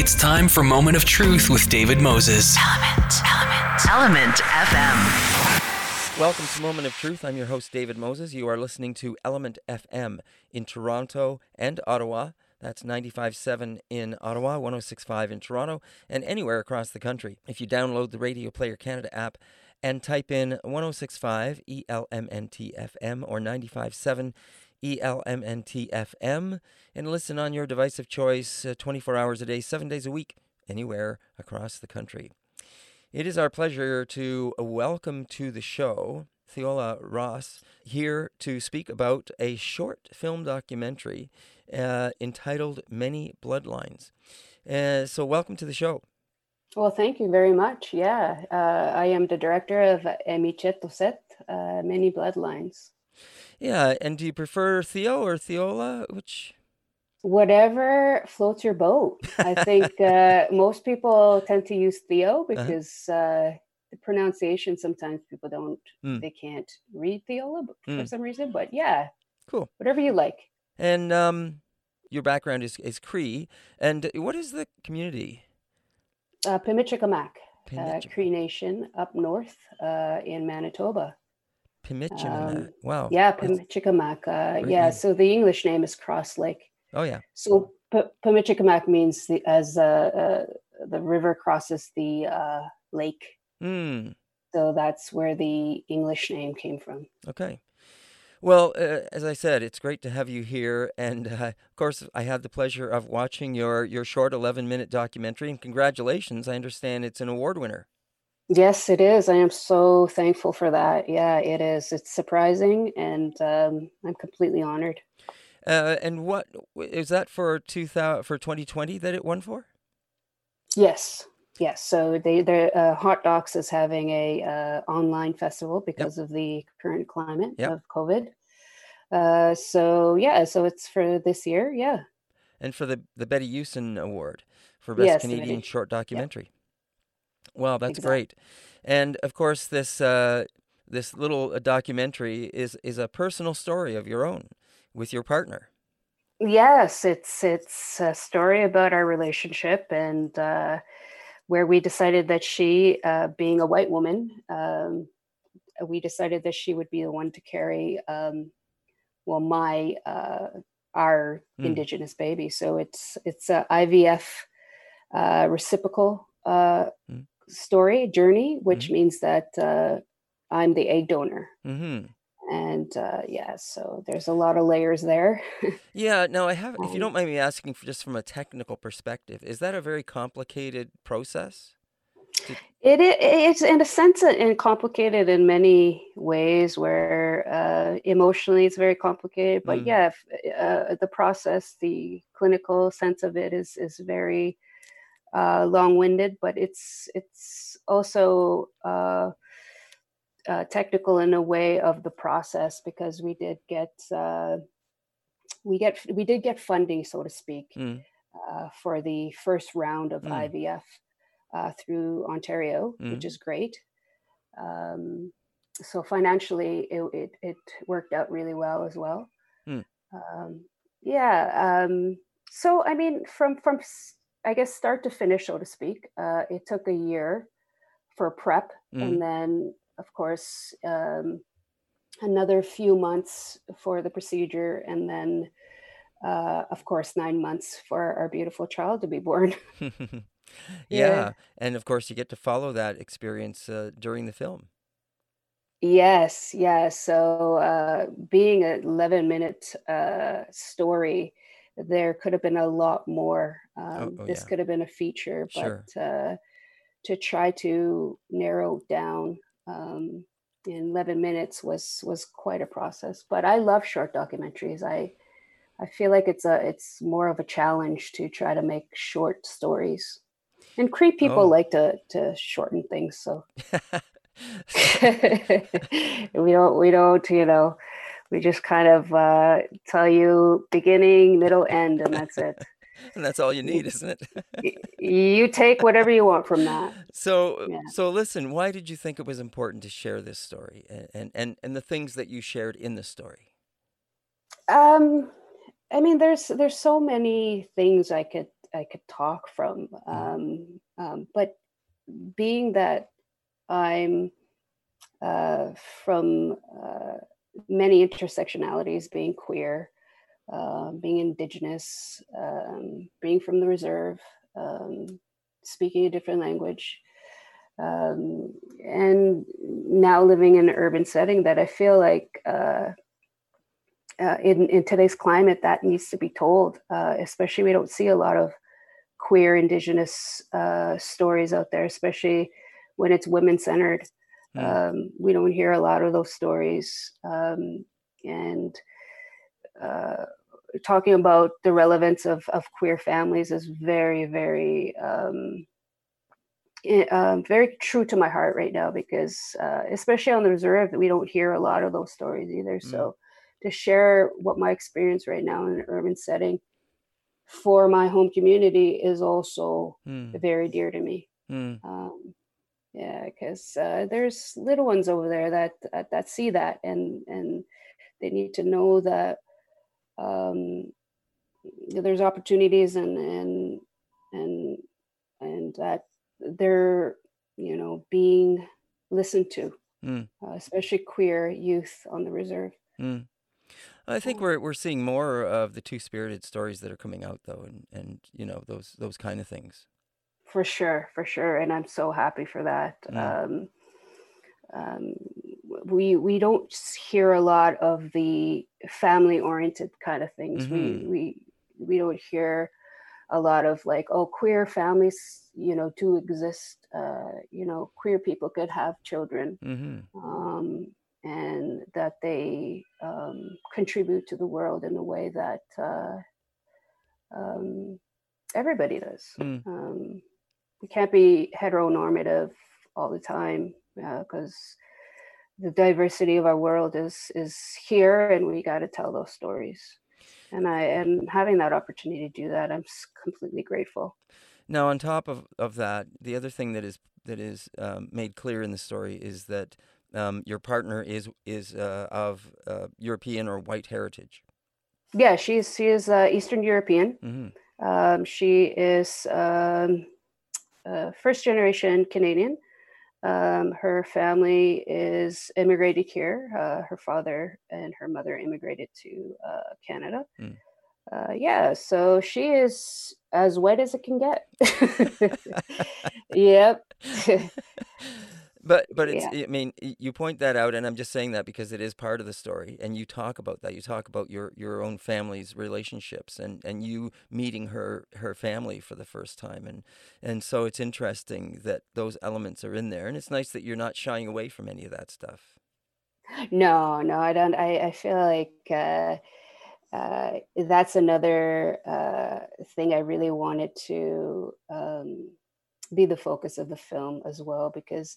It's time for Moment of Truth with David Moses. Element, Element, Element FM. Welcome to Moment of Truth. I'm your host, David Moses. You are listening to Element FM in Toronto and Ottawa. That's 95.7 in Ottawa, 106.5 in Toronto, and anywhere across the country. If you download the Radio Player Canada app and type in 106.5 ELMNT FM or 95.7 ELMNT FM and listen on your device of choice uh, 24 hours a day, seven days a week, anywhere across the country. It is our pleasure to welcome to the show Theola Ross here to speak about a short film documentary uh, entitled Many Bloodlines. Uh, so, welcome to the show. Well, thank you very much. Yeah, uh, I am the director of Emiche Toset, uh, Many Bloodlines. Yeah, and do you prefer Theo or Theola? Which whatever floats your boat. I think uh, most people tend to use Theo Uh-huh. because uh, the pronunciation sometimes people don't Mm. they can't read Theola for Mm. some reason. But yeah, cool. whatever you like. And um, your background is is Cree. And what is the community? Uh, Pimichikamak, uh, Cree Nation up north uh, in Manitoba. Pimichinamak. um, wow. Yeah, Pimichikamak. Yeah, name. so the English name is Cross Lake. Oh yeah. So P- Pimichikamak means the, as uh, uh, the river crosses the uh, lake. Hmm. So that's where the English name came from. Okay. Well, uh, as I said, it's great to have you here, and uh, of course, I had the pleasure of watching your your short eleven minute documentary. And congratulations! I understand it's an award winner. Yes, it is. I am so thankful for that. Yeah, it is. It's surprising, and um, I'm completely honored. Uh, and what is that for two thousand for twenty twenty that it won for? Yes, yes. So they, the uh, Hot Docs is having a uh, online festival because of the current climate Yep. of COVID. Uh, so yeah, so it's for this year. Yeah. and for the the Betty Youson Award for Best Yes, Canadian Short Documentary. Wow, that's Exact- great. And of course, this uh, this little uh, documentary is is a personal story of your own with your partner. Yes, it's it's a story about our relationship and uh, where we decided that she, uh, being a white woman, um, we decided that she would be the one to carry, um, well, my uh, our Mm. indigenous baby. So it's it's a IVF uh, reciprocal uh, Mm. Story journey, which means that uh, I'm the egg donor. Mm-hmm. And uh, yeah, so there's a lot of layers there. Yeah. Now, I have, if you Um, don't mind me asking, for just from a technical perspective, is that a very complicated process? It i- it's in a sense uh, and complicated in many ways. Where uh, emotionally it's very complicated, but Mm. yeah, if, uh, the process, the clinical sense of it is is very uh, long-winded, but it's it's also uh, uh, technical in a way of the process because we did get uh, we get we did get funding, so to speak, Mm. uh, for the first round of Mm. IVF uh, through Ontario, Mhm. which is great. Um, so financially, it, it it worked out really well as well. Mm. Um, yeah. Um, so I mean, from from I guess start to finish, so to speak, uh, it took a year for prep, Mm. and then of course um, another few months for the procedure, and then uh, of course nine months for our beautiful child to be born. yeah. Yeah. And of course, you get to follow that experience uh, during the film. Yes, yes. So, uh, being an 11 minute uh, story, there could have been a lot more. Um, oh, this yeah. could have been a feature, Sure. but uh, to try to narrow down um, in 11 minutes was was quite a process. But I love short documentaries. I I feel like it's a it's more of a challenge to try to make short stories. And Cree people Oh. like to to shorten things, so we don't we don't you know we just kind of uh, tell you beginning middle end and that's it and that's all you need, isn't it? You take whatever you want from that So, Yeah. so listen. Why did you think it was important to share this story, and and and, the things that you shared in the story? um i mean there's there's so many things i could I could talk from. Mm. Um, um, but being that I'm uh, from uh, many intersectionalities, being queer, uh, being indigenous, um, being from the reserve, um, speaking a different language, um, and now living in an urban setting that I feel like uh, uh, in, in today's climate that needs to be told, uh, especially we don't see a lot of queer indigenous uh, stories out there, especially when it's women centered. Mm. Um, we don't hear a lot of those stories. Um, and uh, talking about the relevance of, of queer families is very, very, um, um, very true to my heart right now because, uh, especially on the reserve, we don't hear a lot of those stories either. So to share what my experience right now in an urban setting for my home community is also Mm. very dear to me. Mm. Um, yeah, because uh, there's little ones over there that, that that see that, and and they need to know that um, there's opportunities and and and and that they're you know being listened to, Mm. uh, especially queer youth on the reserve. Mm. I think we're we're seeing more of the two spirited stories that are coming out though, and and you know those those kind of things. For sure, for sure, and I'm so happy for that. Mm. Um, um, we we don't hear a lot of the family-oriented kind of things. We Mhm. we we don't hear a lot of like, oh, queer families, you know, do exist. Uh, you know, queer people could have children, Mm-hmm. um, and that they um, contribute to the world in a way that uh, um, everybody does. Mm. Um, we can't be heteronormative all the time because the diversity of our world is is here, and we got to tell those stories. And I and having that opportunity to do that, I'm completely grateful. Now, on top of, of that, the other thing that is that is um, made clear in the story is that um, your partner is is uh, of uh, European or white heritage. Yeah, she's she is uh, Eastern European. Mm-hmm. Um, she is first generation Canadian. Um, her family is immigrated here. Uh, her father and her mother immigrated to uh, Canada. Mm. Uh, yeah, so she is as wet as it can get. yep. But but it's Yeah. I mean you point that out, and I'm just saying that because it is part of the story, and you talk about that. You talk about your your own family's relationships, and and you meeting her her family for the first time, and and so it's interesting that those elements are in there, and it's nice that you're not shying away from any of that stuff. No, no, I don't. I, I feel like uh, uh, that's another uh, thing I really wanted to um, be the focus of the film as well, because,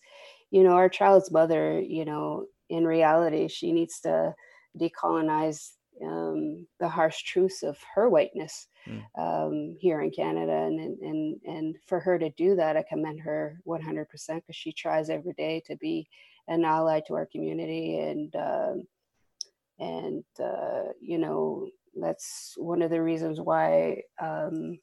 you know, our child's mother, you know, in reality, she needs to decolonize um, the harsh truths of her whiteness Mm. um, here in Canada, and, and and and for her to do that, I commend her 100% because she tries every day to be an ally to our community and um, and uh, you know that's one of the reasons why um,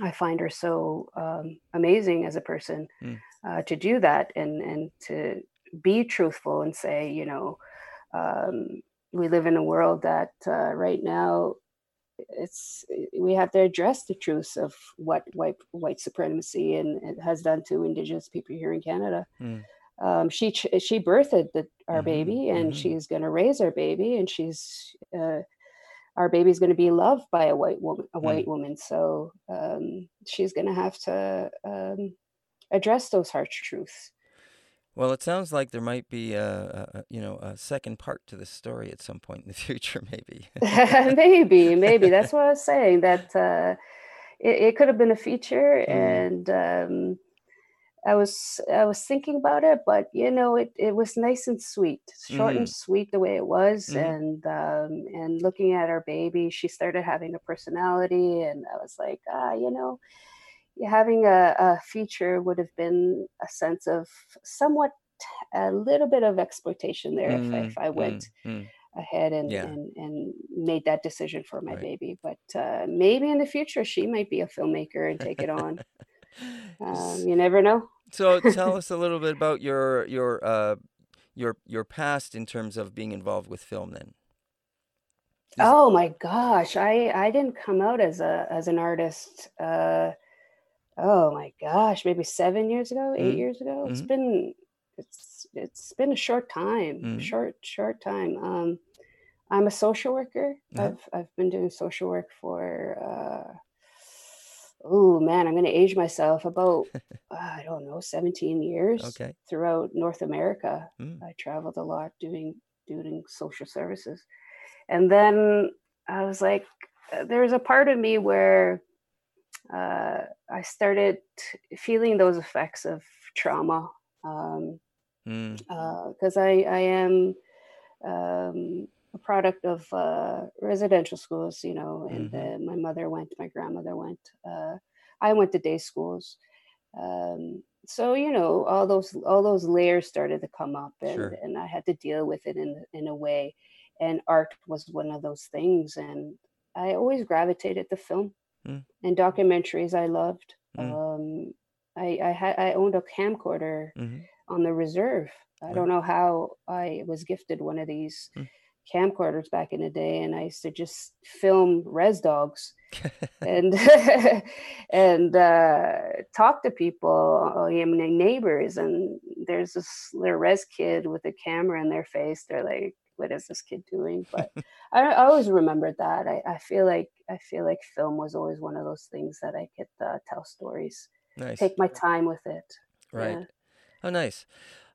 I find her so um, amazing as a person Mm. Uh, to do that and and to be truthful and say you know um, we live in a world that uh, right now it's we have to address the truths of what white white supremacy and it has done to indigenous people here in Canada Mm. um, she she birthed the, our Mhm, baby and mhm. she's going to raise our baby and she's uh, our baby's going to be loved by a white woman a Mm. white woman so um, she's going to have to um, address those harsh truths Well, it sounds like there might be a, a you know a second part to this story at some point in the future, maybe. maybe maybe that's what i was saying that uh, it, it could have been a feature Mm. and um, i was i was thinking about it but you know it, it was nice and sweet short and sweet the way it was Mhm. and um, and looking at our baby she started having a personality and i was like ah you know having a, a feature would have been a sense of somewhat a little bit of exploitation there if, if i Mm, went mm, mm. ahead and, Yeah. and and made that decision for my Right. baby. But uh, maybe in the future she might be a filmmaker and take it on. Um, you never know. So tell us a little bit about your your uh your your past in terms of being involved with film then. Is- Oh my gosh, I I didn't come out as a as an artist. Uh, oh my gosh, maybe seven years ago, eight Mhm, years ago. It's mhm. been it's it's been a short time, Mhm. short short time. Um, I'm a social worker. Uh-huh. I've I've been doing social work for uh, oh man, I'm gonna age myself about uh, I don't know, 17 years Okay. throughout North America. Mm. I traveled a lot doing doing social services. And then I was like, uh, there's a part of me where uh, I started feeling those effects of trauma um, Mm. because I, I am um, a product of uh, residential schools, you know, and Mhm. uh, my mother went, my grandmother went, uh, I went to day schools. Um, so you know, all those all those layers started to come up, and Sure. and I had to deal with it in in a way. And art was one of those things, and I always gravitated to film Mm. and documentaries. I loved. Mm. Um, I I had I owned a camcorder Mhm. on the reserve. I Right. don't know how I was gifted one of these Mm. camcorders back in the day, and I used to just film res dogs and and uh, talk to people, uh, you my neighbors. And there's this little res kid with a camera in their face. They're like, "What is this kid doing?" But I, I always remembered that. I, I feel like I feel like film was always one of those things that I could uh, tell stories, Nice. take my time with it. Right. Yeah. Oh, nice.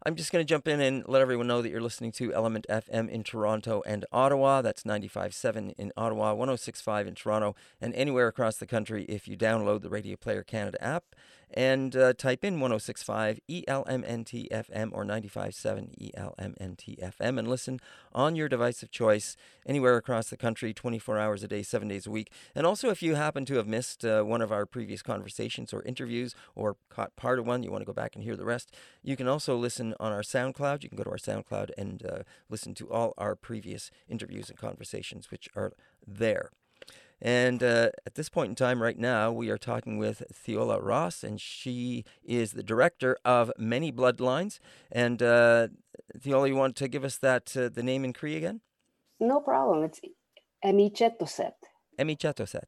I'm just going to jump in and let everyone know that you're listening to Element FM in Toronto and Ottawa. That's 95.7 in Ottawa, 106.5 in Toronto, and anywhere across the country if you download the Radio Player Canada app and uh, type in 106.5 ELMNTFM or 95.7 ELMNTFM and listen on your device of choice anywhere across the country, 24 hours a day, seven days a week. And also, if you happen to have missed uh, one of our previous conversations or interviews or caught part of one, you want to go back and hear the rest, you can also listen on our SoundCloud. You can go to our SoundCloud and uh, listen to all our previous interviews and conversations, which are there. And uh, at this point in time, right now, we are talking with Theola Ross, and she is the director of Many Bloodlines. And uh, Theola, you want to give us that uh, the name in Cree again? No problem. It's Emichetoset. Emi Chatoset.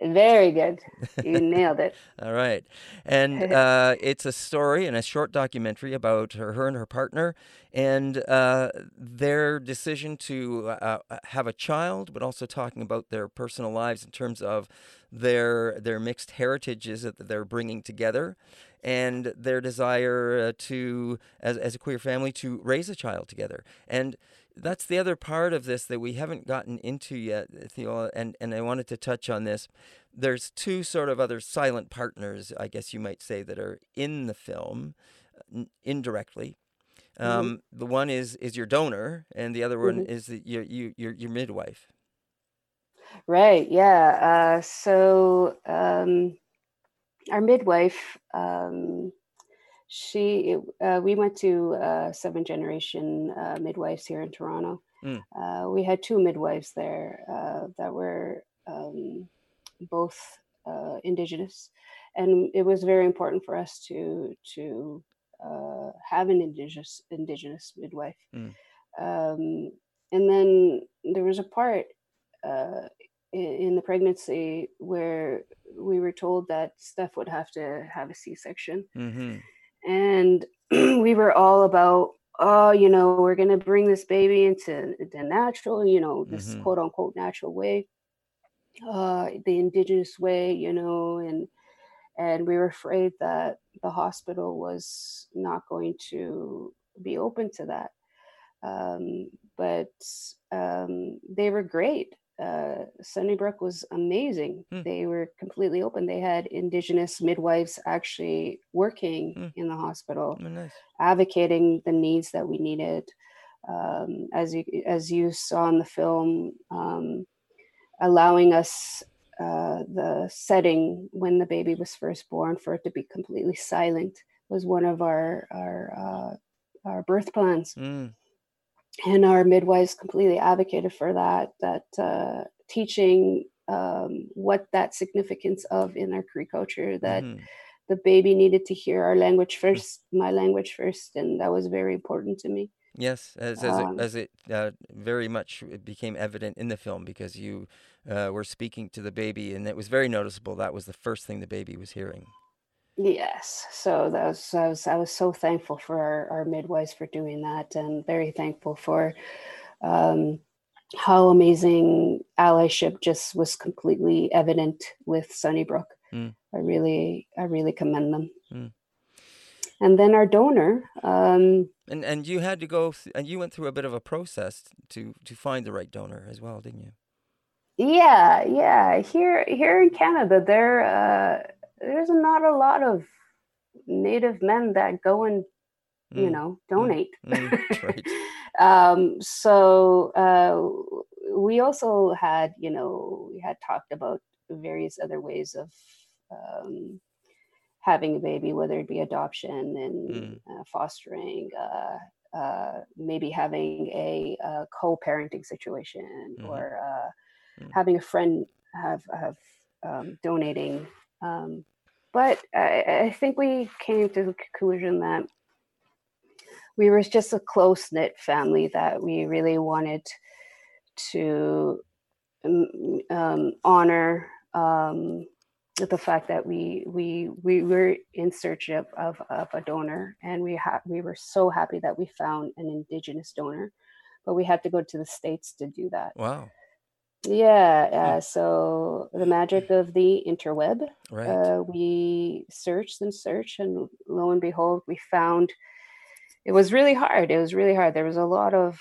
Very good. You nailed it. All right. And uh, it's a story and a short documentary about her, her and her partner and uh, their decision to uh, uh, have a child, but also talking about their personal lives in terms of their their mixed heritages that they're bringing together and their desire uh, to, as, as a queer family, to raise a child together. And that's the other part of this that we haven't gotten into yet, Theola, and, and I wanted to touch on this. There's two sort of other silent partners, I guess you might say, that are in the film n- indirectly. Um, The one is is your donor, and the other one Mhm. is the, your, you, your your midwife. Right. Yeah. Uh, so um, our midwife, um, she, uh, we went to uh, seven generation uh, midwives here in Toronto. Mm. Uh, we had two midwives there uh, that were um, both uh, indigenous, and it was very important for us to to uh, have an indigenous indigenous midwife. Mm. Um, and then there was a part uh, in, in the pregnancy where we were told that Steph would have to have a C-section, Mm-hmm. And we were all about, oh, you know, we're gonna bring this baby into the natural, you know, this Mhm. quote unquote natural way, uh, the indigenous way, you know, and and we were afraid that the hospital was not going to be open to that. Um, but um, they were great. Uh, Sunnybrook was amazing. Hmm. They were completely open. They had indigenous midwives actually working Hmm. in the hospital, Oh, nice. advocating the needs that we needed. Um, as you as you saw in the film, um, allowing us uh, the setting when the baby was first born for it to be completely silent was one of our our uh, our birth plans. Mm. And our midwives completely advocated for that. That uh, teaching um, what that significance of in our Cree culture that. Mm. The baby needed to hear our language hmm. first, my language first, and that was very important to me. Yes, as as um, it, as it uh, very much became evident in the film because you uh, were speaking to the baby, and it was very noticeable. That was the first thing the baby was hearing. Yes, so that was I was I was so thankful for our, our midwives for doing that, and very thankful for um, how amazing allyship just was completely evident with Sunnybrook. Mm. I really I really commend them. Mm. And then our donor. Um, and and you had to go th- and you went through a bit of a process to to find the right donor as well, didn't you? Yeah, yeah. Here here in Canada, there. Uh, there's not a lot of native men that go and mm. you know mm. donate mm. right. um, so uh, we also had you know we had talked about various other ways of um, having a baby whether it be adoption and mm. uh, fostering uh, uh maybe having a, a, co-parenting situation mm-hmm. or uh, mm. having a friend have have um, donating um, but I, I, think we came to the conclusion that we were just a close knit family that we really wanted to um, um, honor um, the fact that we we we were in search of, of, of a donor. And we ha- we were so happy that we found an indigenous donor but we had to go to the states to do that. Wow yeah, uh, so the magic of the interweb. Right. Uh, we searched and searched, and lo and behold, we found it was really hard. It was really hard. There was a lot of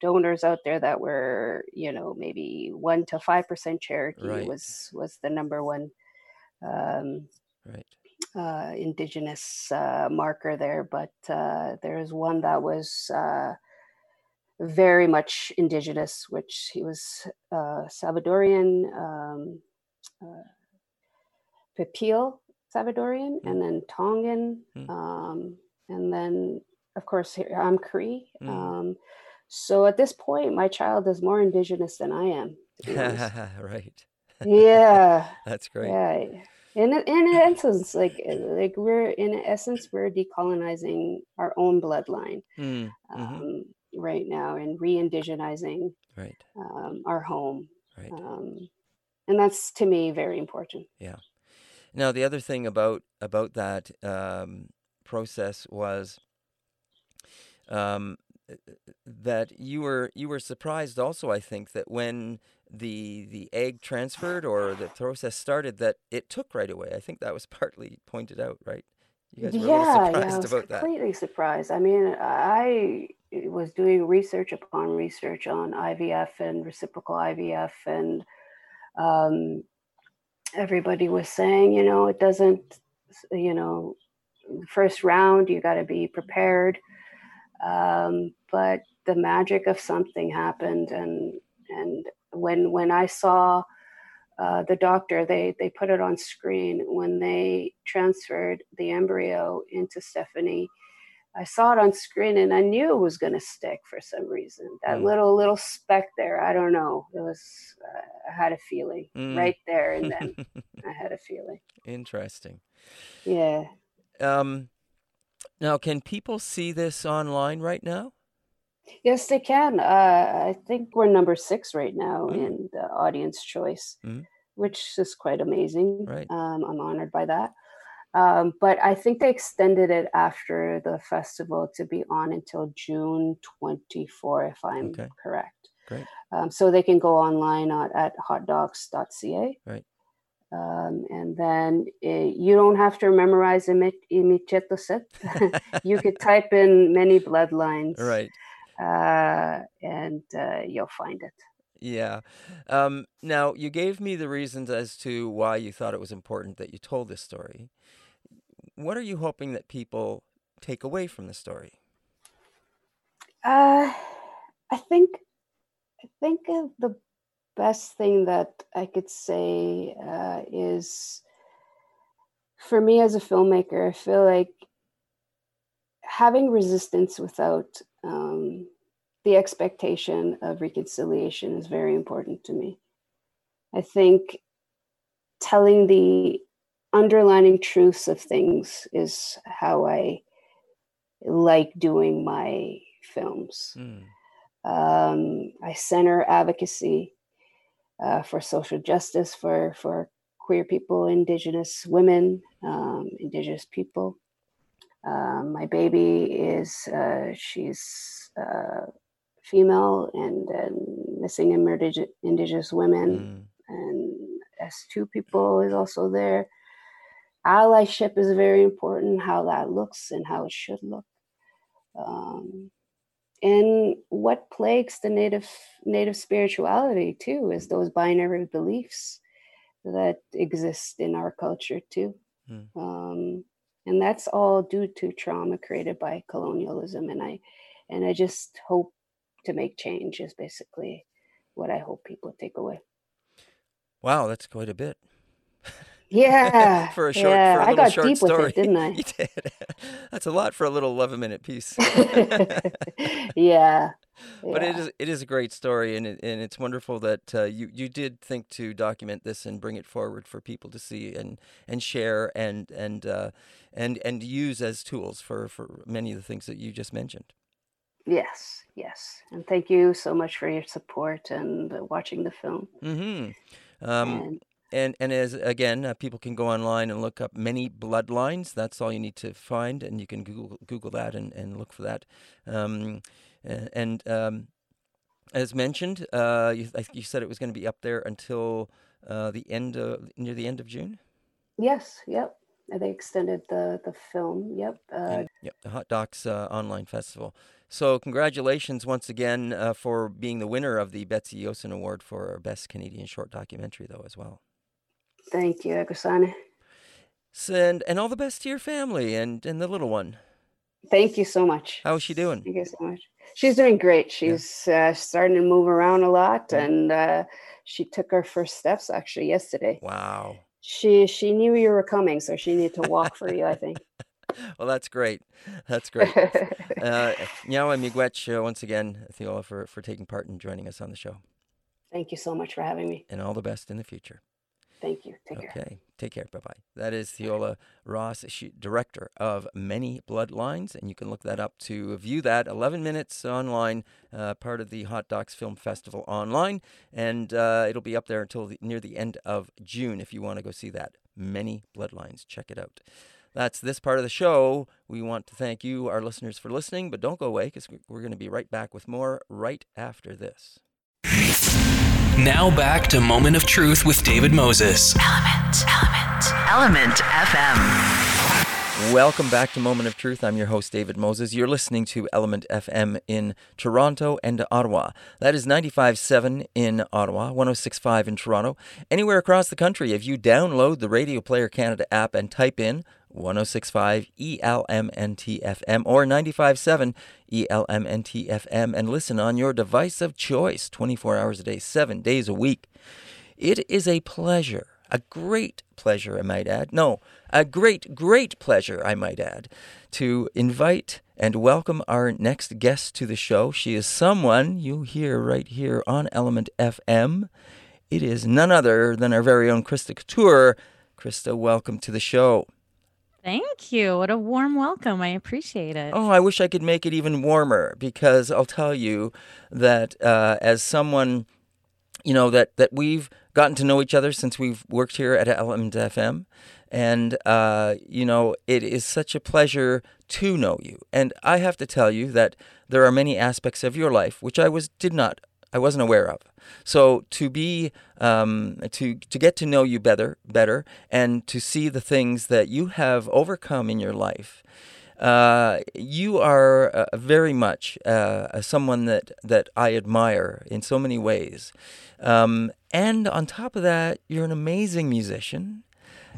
donors out there that were, you know, maybe one to five percent Cherokee right. was was the number one um, right. uh, indigenous uh, marker there. But uh, there's one that was uh, very much indigenous, which he was uh, Salvadorian, um, uh, Pipil Salvadorian, mm. and then Tongan, mm. um, and then of course I'm Cree. Mm. Um, so at this point, my child is more indigenous than I am. right. Yeah. That's great. Yeah. In in essence, like like we're in essence we're decolonizing our own bloodline. Mm. Mm-hmm. Um, right now and re-indigenizing right. um, our home. Right. Um, and that's to me very important. Yeah. Now the other thing about about that um, process was um, that you were you were surprised also. I think that when the the egg transferred or the process started, that it took right away. I think that was partly pointed out, right? You guys were yeah, yeah, I was completely that. surprised. I mean, I was doing research upon research on IVF and reciprocal IVF, and um, everybody was saying, you know, it doesn't, you know, first round you got to be prepared, um, but the magic of something happened, and and when when I saw uh, the doctor, they they put it on screen when they transferred the embryo into Stephanie. I saw it on screen and I knew it was going to stick for some reason. That mm. little little speck there, I don't know. It was uh, I had a feeling mm. right there and then. I had a feeling. Interesting. Yeah. Um now can people see this online right now? Yes, they can. Uh, I think we're number six right now mm. in the audience choice, mm. which is quite amazing. Right. Um, I'm honored by that. Um, but I think they extended it after the festival to be on until June 24, if I'm okay. correct. Great. Um, so they can go online at, at hotdocs.ca. Right. Um, and then it, eh, you don't have to memorize Imichetoset. you could type in many bloodlines. Right uh, and uh, you'll find it. Yeah. Um, now, you gave me the reasons as to why you thought it was important that you told this story. What are you hoping that people take away from the story? Uh, I think I think the best thing that I could say uh, is for me as a filmmaker, I feel like having resistance without um, the expectation of reconciliation is very important to me. I think telling the underlining truths of things is how I like doing my films. Mm. Um, I center advocacy uh, for social justice for for queer people, Indigenous women, um, Indigenous people. Um, my baby is uh, she's uh, female and, and missing emerging Indigenous women, mm. and S2 people is also there. Allyship is very important, how that looks and how it should look. Um, and what plagues the native native spirituality too is those binary beliefs that exist in our culture too. Mm. Um, and that's all due to trauma created by colonialism and i and i just hope to make change is basically what i hope people take away wow that's quite a bit yeah for a short yeah. for a i got short deep story. with it didn't i you did that's a lot for a little 11 minute piece yeah but it is it is a great story, and it, and it's wonderful that uh, you you did think to document this and bring it forward for people to see and and share and and uh, and and use as tools for for many of the things that you just mentioned. Yes, yes, and thank you so much for your support and watching the film. Mm-hmm. Um, and, and and as again, uh, people can go online and look up many bloodlines. That's all you need to find, and you can Google Google that and, and look for that. Um, and um, as mentioned, uh, you, you, said it was going to be up there until uh, the end of near the end of June. Yes. Yep. They extended the the film. Yep. Uh, and, yep. The Hot Docs uh, Online Festival. So congratulations once again uh, for being the winner of the Betty Youson Award for Best Canadian Short Documentary, though as well. Thank you, Agusane. And and all the best to your family and and the little one. Thank you so much. How is she doing? Thank you so much. She's doing great. She's yeah. uh, starting to move around a lot, yeah. and uh, she took her first steps actually yesterday. Wow. She she knew you were coming, so she needed to walk for you. I think. well, that's great. That's great. uh, Nyawa Miigwech, uh, once again, Theola, for, for taking part and joining us on the show. Thank you so much for having me. And all the best in the future. Thank you. Take okay. care. Okay. Take care. Bye bye. That is Theola Ross, she, director of Many Bloodlines, and you can look that up to view that 11 minutes online, uh, part of the Hot Docs Film Festival online, and uh, it'll be up there until the, near the end of June if you want to go see that. Many Bloodlines. Check it out. That's this part of the show. We want to thank you, our listeners, for listening, but don't go away because we're going to be right back with more right after this. Now back to Moment of Truth with David Moses. Element, Element, Element FM. Welcome back to Moment of Truth. I'm your host, David Moses. You're listening to Element FM in Toronto and Ottawa. That is 95.7 in Ottawa, 106.5 in Toronto. Anywhere across the country, if you download the Radio Player Canada app and type in 1065 ELMNT FM or 957 ELMNT FM and listen on your device of choice 24 hours a day, 7 days a week. It is a pleasure, a great pleasure, I might add. No, a great, great pleasure, I might add, to invite and welcome our next guest to the show. She is someone you hear right here on Element FM. It is none other than our very own Krista Couture. Krista, welcome to the show. Thank you. What a warm welcome. I appreciate it. Oh, I wish I could make it even warmer because I'll tell you that uh, as someone, you know, that, that we've gotten to know each other since we've worked here at Element FM. And, uh, you know, it is such a pleasure to know you. And I have to tell you that there are many aspects of your life which I was did not I wasn't aware of. So to be um, to to get to know you better better and to see the things that you have overcome in your life. Uh, you are uh, very much uh, someone that, that I admire in so many ways. Um, and on top of that, you're an amazing musician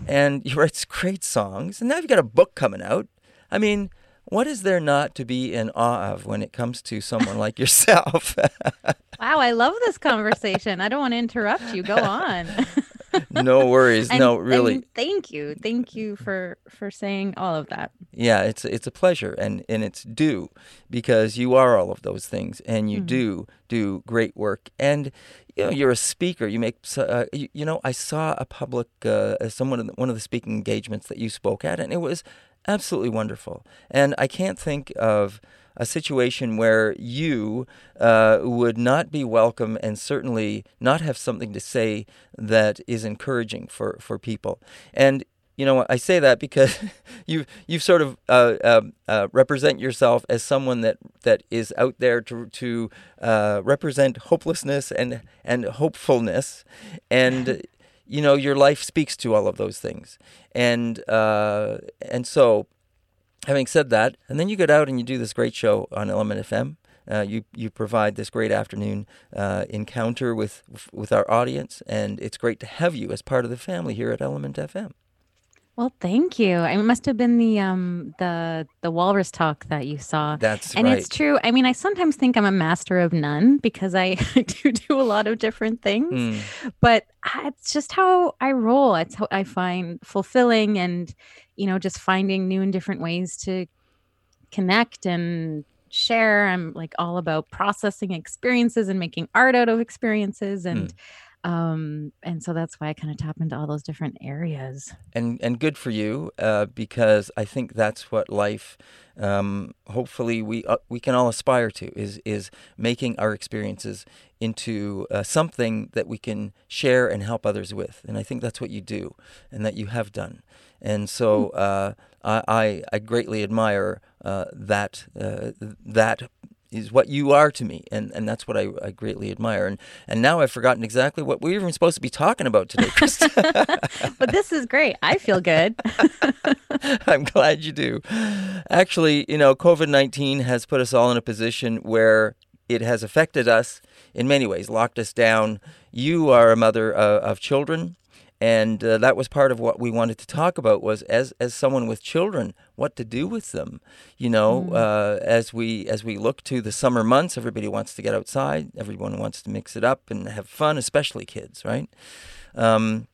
and you write great songs. And now you've got a book coming out. I mean, what is there not to be in awe of when it comes to someone like yourself? wow, I love this conversation. I don't want to interrupt you. Go on. no worries. And- no, really. thank you, thank you for for saying all of that. Yeah, it's it's a pleasure and and it's due because you are all of those things and you Mhm. do do great work and you know you're a speaker. You make uh, you, you know I saw a public uh, someone one of the speaking engagements that you spoke at and it was absolutely wonderful. And I can't think of a situation where you uh, would not be welcome and certainly not have something to say that is encouraging for, for people. And you know, I say that because you you sort of uh, um, uh, represent yourself as someone that, that is out there to to uh, represent hopelessness and and hopefulness, and you know your life speaks to all of those things, and uh, and so having said that, and then you get out and you do this great show on Element FM. Uh, you you provide this great afternoon uh, encounter with with our audience, and it's great to have you as part of the family here at Element FM. Well, thank you. I- It must have been the um the the walrus talk that you saw. That's and right. it's true. I mean, I sometimes think I'm a master of none because I do do a lot of different things. Mm, but I- it's just how I roll. It's how I find fulfilling and, you know, just finding new and different ways to connect and share. I'm like all about processing experiences and making art out of experiences and um and so that's why I kind of tap into all those different areas. and and good for you uh, because I think that's what life. Um, hopefully, we uh, we can all aspire to is is making our experiences into uh, something that we can share and help others with, and I think that's what you do, and that you have done, and so uh, I, I I greatly admire uh, that uh, that is what you are to me, and, and that's what I, I greatly admire. And and now I've forgotten exactly what we were even supposed to be talking about today, Krista. But this is great. I feel good. I'm glad you do. Actually, you know, COVID 19 has put us all in a position where it has affected us in many ways, locked us down. You are a mother uh, of children. And uh, that was part of what we wanted to talk about was as, as someone with children, what to do with them. You know, uh, as we as we look to the summer months, everybody wants to get outside. Everyone wants to mix it up and have fun, especially kids, right? Um,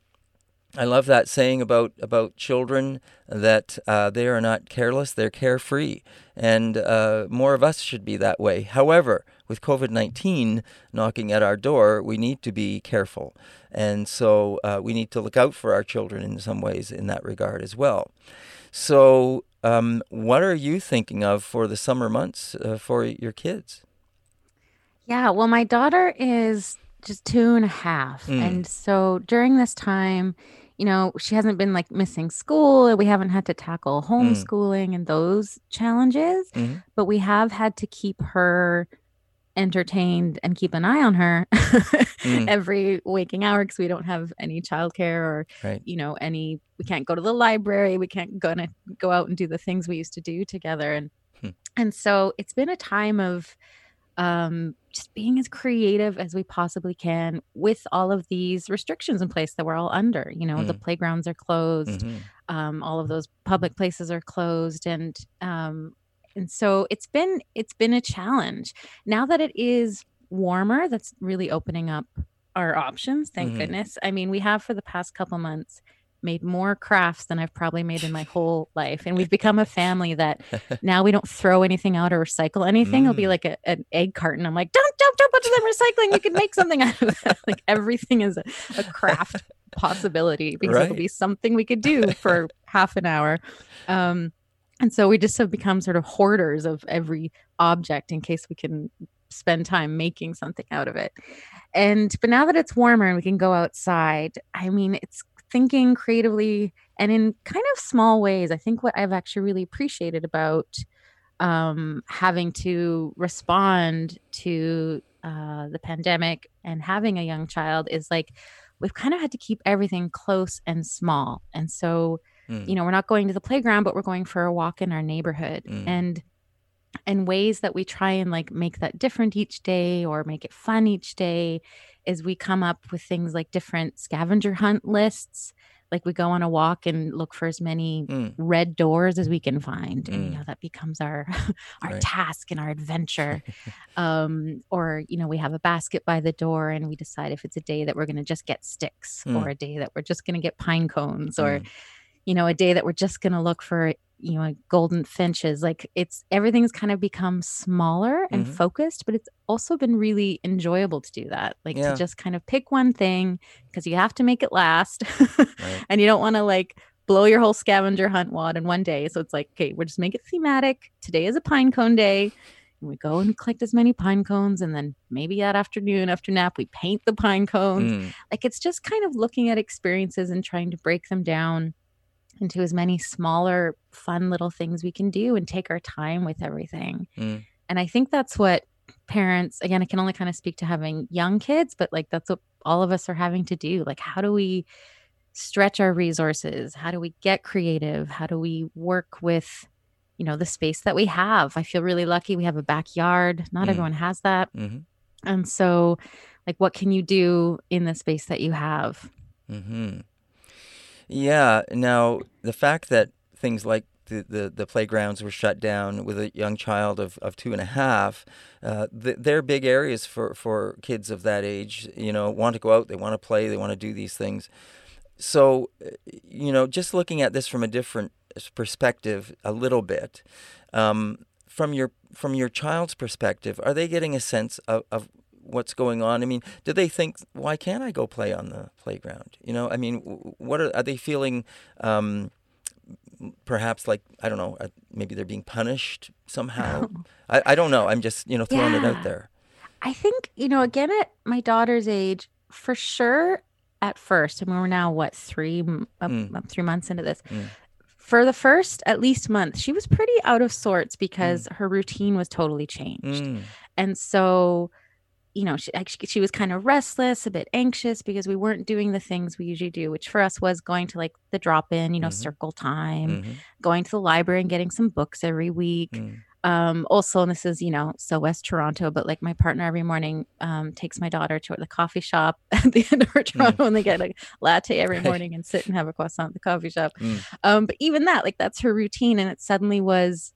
I love that saying about about children that uh, they are not careless; they're carefree, and uh, more of us should be that way. However, with COVID nineteen knocking at our door, we need to be careful, and so uh, we need to look out for our children in some ways in that regard as well. So, um, what are you thinking of for the summer months uh, for your kids? Yeah, well, my daughter is just two and a half. Mm. And so during this time, you know, she hasn't been like missing school. We haven't had to tackle homeschooling and those challenges, Mhm. but we have had to keep her entertained and keep an eye on her Mm. every waking hour because we don't have any childcare or Right. you know any we can't go to the library we can't go to go out and do the things we used to do together and Hmm. and so it's been a time of um just being as creative as we possibly can with all of these restrictions in place that we're all under you know the playgrounds are closed Mhm. um, all of those public places are closed and um, and so it's been it's been a challenge now that it is warmer that's really opening up our options thank Mhm. goodness i mean we have for the past couple months made more crafts than i've probably made in my whole life and we've become a family that now we don't throw anything out or recycle anything. It'll be Mm. like a, an egg carton. I'm like don't don't don't put it in recycling. You can make something out of that like everything is a, a craft possibility because it'll be something we could do for half an hour. Um and so we just have become sort of hoarders of every object in case we can spend time making something out of it. And but now that it's warmer and we can go outside i mean it's thinking creatively and in kind of small ways i think what i've actually really appreciated about um, having to respond to uh, the pandemic and having a young child is like we've kind of had to keep everything close and small and so Mm. you know we're not going to the playground but we're going for a walk in our neighborhood Mm. and and ways that we try and like make that different each day or make it fun each day is we come up with things like different scavenger hunt lists like we go on a walk and look for as many Mm. red doors as we can find and you Mm. know that becomes our our Right. task and our adventure um or you know we have a basket by the door and we decide if it's a day that we're going to just get sticks Mm. or a day that we're just going to get pine cones or Mm. you know a day that we're just going to look for you know golden finches like it's everything's kind of become smaller and Mhm. focused but it's also been really enjoyable to do that like Yeah. to just kind of pick one thing because you have to make it last Right. and you don't want to like blow your whole scavenger hunt wad in one day so it's like okay we'll just make it thematic today is a pine cone day and we go and collect as many pine cones and then maybe that afternoon after nap we paint the pine cones Mm. like it's just kind of looking at experiences and trying to break them down into as many smaller fun little things we can do and take our time with everything. Mm. and i think that's what parents again i can only kind of speak to having young kids but like that's what all of us are having to do. Like how do we stretch our resources? How do we get creative? How do we work with you know the space that we have? I feel really lucky we have a backyard. Not Mm. everyone has that. Mhm. and so like what can you do in the space that you have? Hmm Yeah. Now, the fact that things like the, the, the playgrounds were shut down with a young child of, of two and a half, uh, th- they're big areas for, for kids of that age. You know, want to go out, they want to play, they want to do these things. So, you know, just looking at this from a different perspective, a little bit, um, from your from your child's perspective, are they getting a sense of, of what's going on? I mean, do they think, why can't I go play on the playground? You know, I mean, what are, are they feeling? Um, perhaps like I don't know, uh, maybe they're being punished somehow. I, I don't know. I'm just you know throwing it out there. I think, you know, again, at my daughter's age, for sure, at first, and we're now what, three, up- Mm. up three months into this. Mm. For the first at least month, she was pretty out of sorts because her routine was totally changed. Mm, And so, you know, she, she was kind of restless, a bit anxious because we weren't doing the things we usually do, which for us was going to like the drop in, you know, Mhm. circle time, mhm, going to the library and getting some books every week. Mm, um also and this is you know so west toronto but like my partner every morning um takes my daughter to the coffee shop at the end of her toronto and they get a latte every morning and sit and have a croissant at the coffee shop. Mm. um but even that like that's her routine and it suddenly was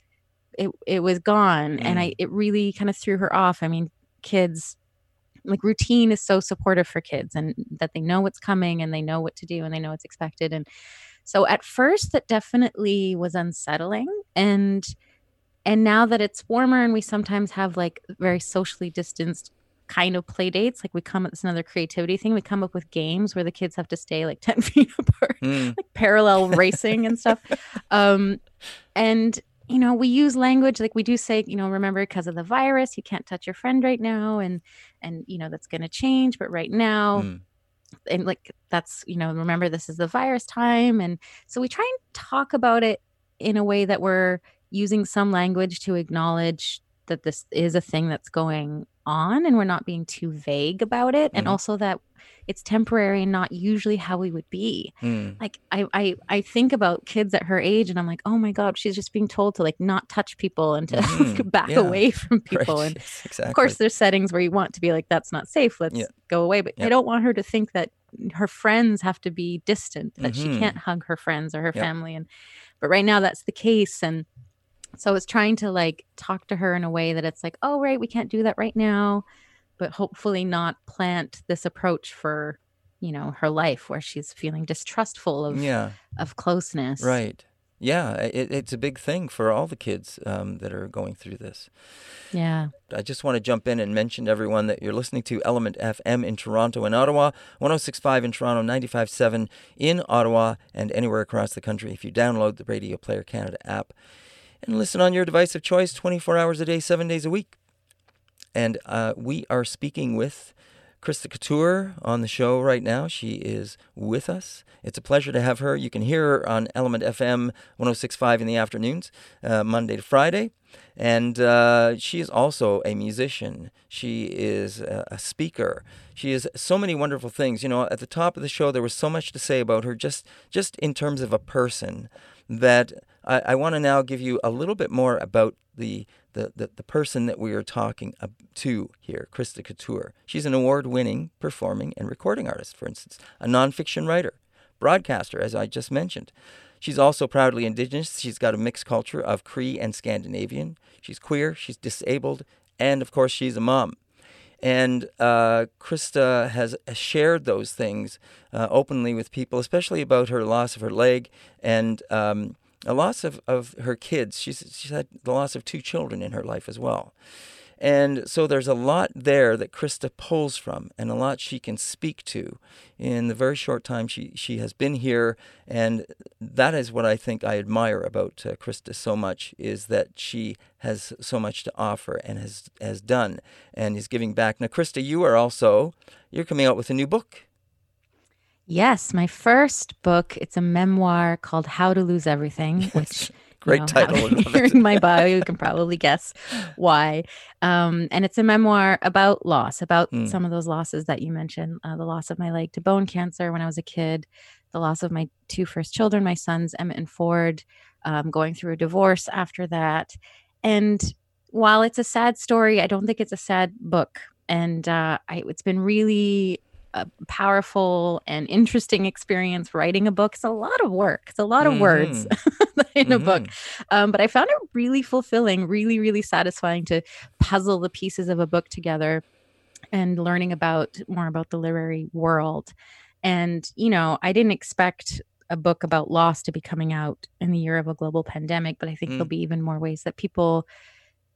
it it was gone and i it really kind of threw her off. I mean kids like routine is so supportive for kids and that they know what's coming and they know what to do and they know what's expected and so at first that definitely was unsettling and and now that it's warmer and we sometimes have like very socially distanced kind of play dates like we come up this another creativity thing we come up with games where the kids have to stay like 10 feet apart mm, like parallel racing and stuff. Um and you know we use language like we do say you know remember because of the virus you can't touch your friend right now and and you know that's going to change but right now mm, and like that's you know remember this is the virus time and so we try and talk about it in a way that we're using some language to acknowledge that this is a thing that's going on and we're not being too vague about it and Mhm. also that it's temporary and not usually how we would be mm. like I, I i think about kids at her age and i'm like oh my god she's just being told to like not touch people and to Mhm. back Yeah. away from people Right, and yes, exactly. of course there's settings where you want to be like that's not safe let's Yeah. go away but Yeah. i don't want her to think that her friends have to be distant that Mhm. she can't hug her friends or her family and but right now that's the case and so it's trying to like talk to her in a way that it's like oh right we can't do that right now but hopefully not plant this approach for you know her life where she's feeling distrustful of yeah, of closeness right. Yeah, it, it's a big thing for all the kids um, that are going through this. yeah I just want to jump in and mention to everyone that you're listening to Element FM in Toronto and Ottawa, 1065 in Toronto, 957 in Ottawa, and anywhere across the country if you download the Radio Player Canada app and listen on your device of choice 24 hours a day, seven days a week. And uh, we are speaking with Christa Couture on the show right now. She is with us. It's a pleasure to have her. You can hear her on Element FM 1065 in the afternoons, uh, Monday to Friday. And uh, she is also a musician. She is a, a speaker. She is so many wonderful things. You know, at the top of the show, there was so much to say about her, just just in terms of a person, that I, I want to now give you a little bit more about the the, the, the person that we are talking to here, Christa Couture. She's an award winning performing and recording artist, for instance, a nonfiction writer, broadcaster, as I just mentioned. She's also proudly Indigenous. She's got a mixed culture of Cree and Scandinavian. She's queer, she's disabled, and of course, she's a mom. And uh, Christa has shared those things uh, openly with people, especially about her loss of her leg and um, a loss of, of her kids. She's, she's had the loss of two children in her life as well. And so there's a lot there that Christa pulls from and a lot she can speak to in the very short time she, she has been here. And that is what I think I admire about uh, Christa so much is that she has so much to offer and has, has done and is giving back. Now, Christa, you are also, you're coming out with a new book. Yes, my first book. It's a memoir called How to Lose Everything, which Great know, title. Hearing my bio, you can probably guess why. Um, and it's a memoir about loss, about mm. some of those losses that you mentioned uh, the loss of my leg to bone cancer when I was a kid, the loss of my two first children, my sons, Emmett and Ford, um, going through a divorce after that. And while it's a sad story, I don't think it's a sad book. And uh, I, it's been really a powerful and interesting experience writing a book. It's a lot of work. It's a lot of mm-hmm. words in mm-hmm. a book. Mm-hmm. Um, but I found it really fulfilling, really, really satisfying to puzzle the pieces of a book together and learning about more about the literary world. And, you know, I didn't expect a book about loss to be coming out in the year of a global pandemic, but I think mm. there'll be even more ways that people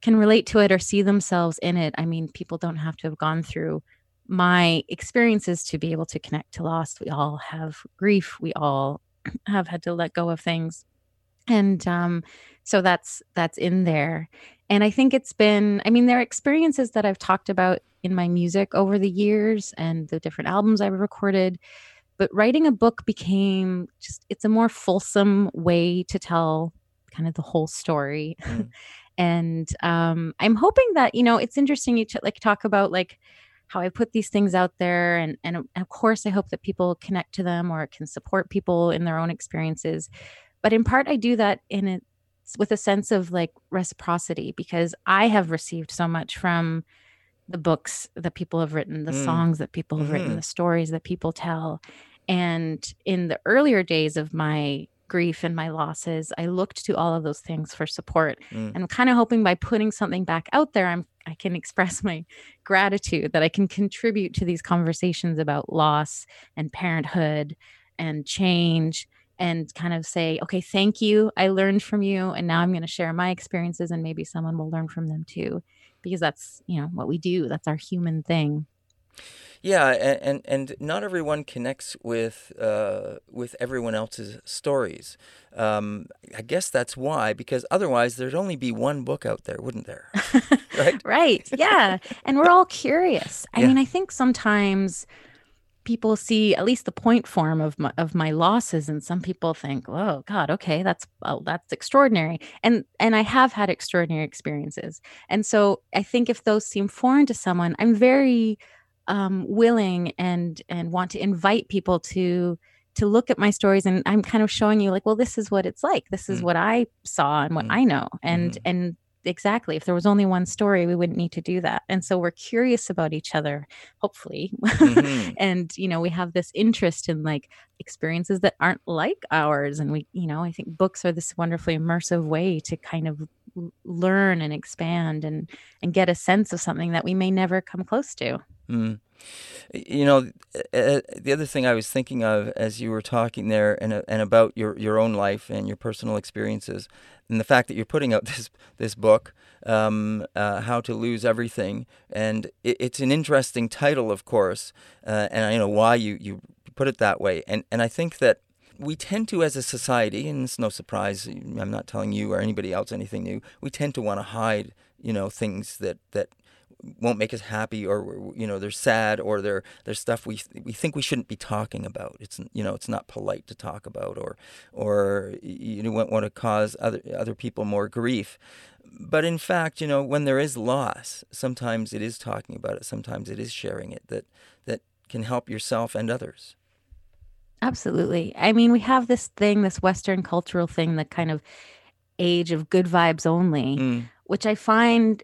can relate to it or see themselves in it. I mean, people don't have to have gone through my experiences to be able to connect to loss. We all have grief. We all have had to let go of things. And um, so that's that's in there. And I think it's been, I mean, there are experiences that I've talked about in my music over the years and the different albums I've recorded. But writing a book became just, it's a more fulsome way to tell kind of the whole story. Mm. and um, I'm hoping that, you know, it's interesting you to like talk about like, how I put these things out there. And, and of course, I hope that people connect to them or can support people in their own experiences. But in part, I do that in a, with a sense of like reciprocity because I have received so much from the books that people have written, the mm. songs that people have mm. written, mm-hmm. the stories that people tell. And in the earlier days of my grief and my losses, I looked to all of those things for support. Mm. And I'm kind of hoping by putting something back out there, I'm I can express my gratitude that I can contribute to these conversations about loss and parenthood and change and kind of say, okay, thank you. I learned from you. And now I'm going to share my experiences and maybe someone will learn from them too. Because that's, you know, what we do. That's our human thing. Yeah, and, and, and not everyone connects with uh, with everyone else's stories. Um, I guess that's why, because otherwise there'd only be one book out there, wouldn't there? right? right. Yeah, and we're all curious. I yeah. mean, I think sometimes people see at least the point form of my, of my losses and some people think oh god okay that's that's extraordinary and and i have had extraordinary experiences and so i think if those seem foreign to someone i'm very um, willing and and want to invite people to to look at my stories and i'm kind of showing you like well this is what it's like this is mm. what i saw and what mm. i know and mm. and exactly if there was only one story we wouldn't need to do that and so we're curious about each other hopefully mm-hmm. and you know we have this interest in like experiences that aren't like ours and we you know i think books are this wonderfully immersive way to kind of learn and expand and and get a sense of something that we may never come close to. Mm. You know, the other thing I was thinking of as you were talking there, and uh, and about your, your own life and your personal experiences, and the fact that you're putting out this this book, um, uh, "How to Lose Everything," and it, it's an interesting title, of course, uh, and I know why you, you put it that way, and and I think that we tend to, as a society, and it's no surprise, I'm not telling you or anybody else anything new. We tend to want to hide, you know, things that that won't make us happy or you know they're sad or they're they're stuff we we think we shouldn't be talking about it's you know it's not polite to talk about or or you don't want to cause other other people more grief but in fact you know when there is loss sometimes it is talking about it sometimes it is sharing it that that can help yourself and others absolutely i mean we have this thing this western cultural thing the kind of age of good vibes only mm. which i find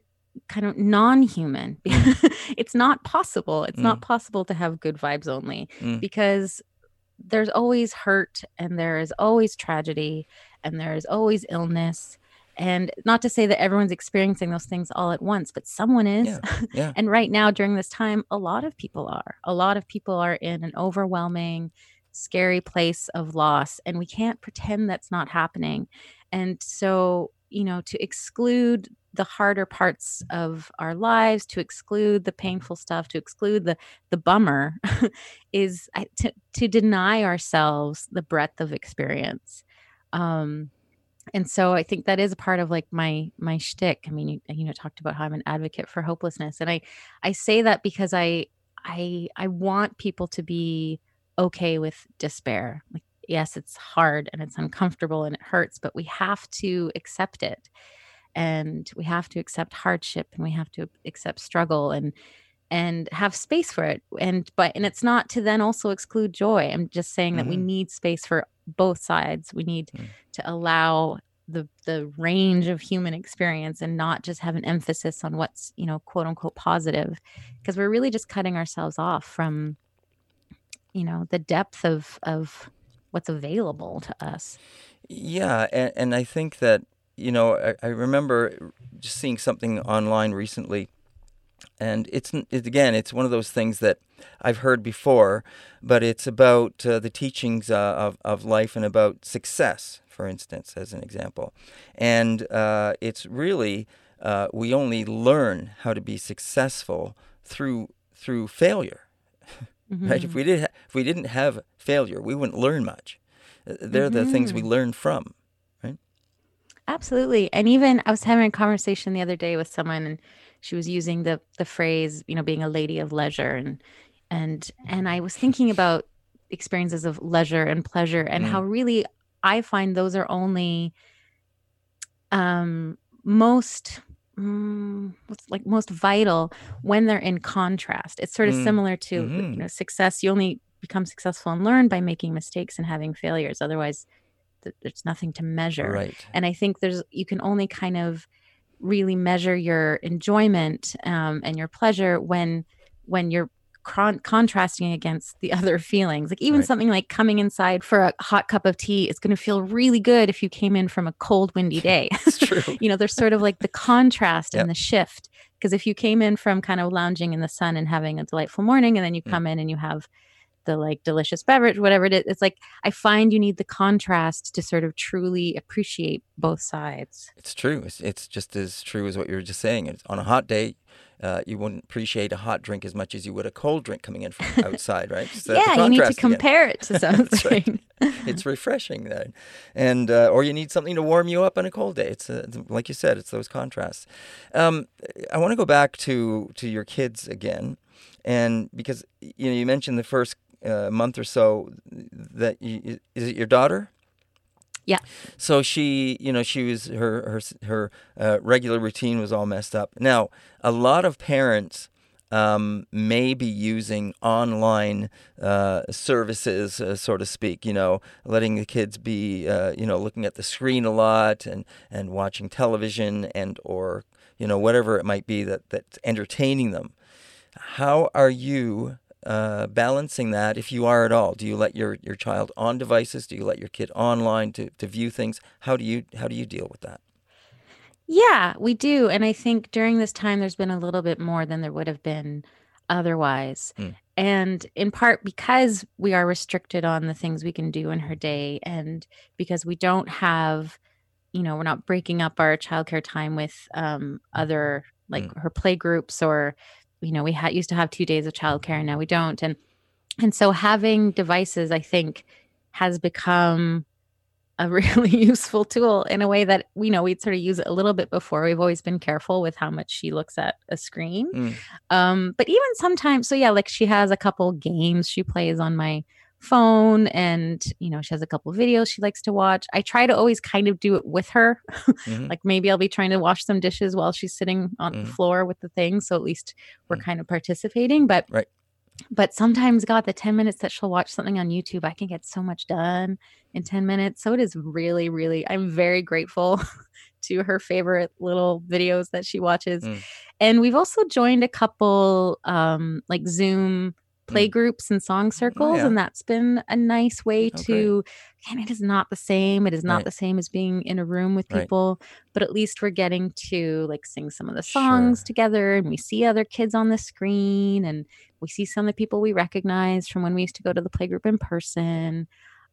kind of non-human mm. it's not possible it's mm. not possible to have good vibes only mm. because there's always hurt and there is always tragedy and there is always illness and not to say that everyone's experiencing those things all at once but someone is Yeah, yeah. and right now during this time a lot of people are a lot of people are in an overwhelming scary place of loss and we can't pretend that's not happening and so you know to exclude the harder parts of our lives to exclude the painful stuff to exclude the the bummer is to, to deny ourselves the breadth of experience um and so I think that is a part of like my my shtick. I mean, you, you know, talked about how I'm an advocate for hopelessness, and I I say that because I I I want people to be okay with despair. Like, yes, it's hard and it's uncomfortable and it hurts, but we have to accept it, and we have to accept hardship, and we have to accept struggle, and and have space for it and but and it's not to then also exclude joy i'm just saying that we Mhm. need space for both sides we need Mm. to allow the the range of human experience and not just have an emphasis on what's you know quote unquote positive because we're really just cutting ourselves off from you know the depth of of what's available to us Yeah, and, and I think that you know I, I remember just seeing something online recently, and it's it, again it's one of those things that I've heard before, but it's about uh, the teachings uh, of of life and about success, for instance, as an example, and uh, it's really uh, we only learn how to be successful through through failure. Right? If Mhm. we did ha- if we didn't have failure, we wouldn't learn much. They're the things we Mhm. learn from. Right? Absolutely. And even I was having a conversation the other day with someone and she was using the the phrase, you know, being a lady of leisure and and and I was thinking about experiences of leisure and pleasure and Mm. how really I find those are only um most mm, what's like most vital when they're in contrast. It's sort of Mm. similar to you Mhm. know success you only become successful and learn by making mistakes and having failures. Otherwise th- there's nothing to measure Right. and i think there's you can only kind of really measure your enjoyment um, and your pleasure when when you're con- contrasting against the other feelings like even Right. something like coming inside for a hot cup of tea is going to feel really good if you came in from a cold windy day It's true. you know there's sort of like the contrast Yep. and the shift because if you came in from kind of lounging in the sun and having a delightful morning and then you Mm. come in and you have the like delicious beverage whatever it is it's like i find you need the contrast to sort of truly appreciate both sides It's true. It's, it's just as true as what you were just saying. It's on a hot day, uh, you wouldn't appreciate a hot drink as much as you would a cold drink coming in from outside, right? The yeah you need to contrast again. compare it to right. something It's refreshing then, and uh, or you need something to warm you up on a cold day. It's uh, like you said, it's those contrasts. Um, I want to go back to to your kids again, and because you know you mentioned the first uh, month or so that you, is it your daughter? Yeah. So she, you know, she was her her her uh, regular routine was all messed up. Now, a lot of parents um, may be using online uh, services, uh, so to speak. You know, letting the kids be, uh, you know, looking at the screen a lot and and watching television and or you know whatever it might be that that's entertaining them. How are you uh, balancing that, if you are at all? Do you let your, your child on devices? Do you let your kid online to, to view things? How do you how do you deal with that? Yeah, we do. And I think during this time, there's been a little bit more than there would have been otherwise. Mm. And in part because we are restricted on the things we can do in her day, and because we don't have, you know, we're not breaking up our childcare time with um, other, like her play groups, or, you know, we had used to have two days of childcare, and now we don't. And and so having devices, I think, has become a really useful tool in a way that we know we'd sort of use it a little bit before. We've always been careful with how much she looks at a screen. Mm. Um, but even sometimes, so yeah, like she has a couple games she plays on my phone and you know she has a couple of videos she likes to watch i try to always kind of do it with her Mhm. like maybe i'll be trying to wash some dishes while she's sitting on Mhm. the floor with the thing so at least we're Mm. kind of participating but Right. but sometimes god the 10 minutes that she'll watch something on youtube i can get so much done in 10 minutes so it is really really i'm very grateful to her favorite little videos that she watches Mm. and we've also joined a couple um like zoom play groups and song circles Mm. Oh, yeah. and that's been a nice way Oh, to and it is not the same it is not Right. the same as being in a room with Right. people but at least we're getting to like sing some of the songs Sure. together and we see other kids on the screen and we see some of the people we recognize from when we used to go to the playgroup in person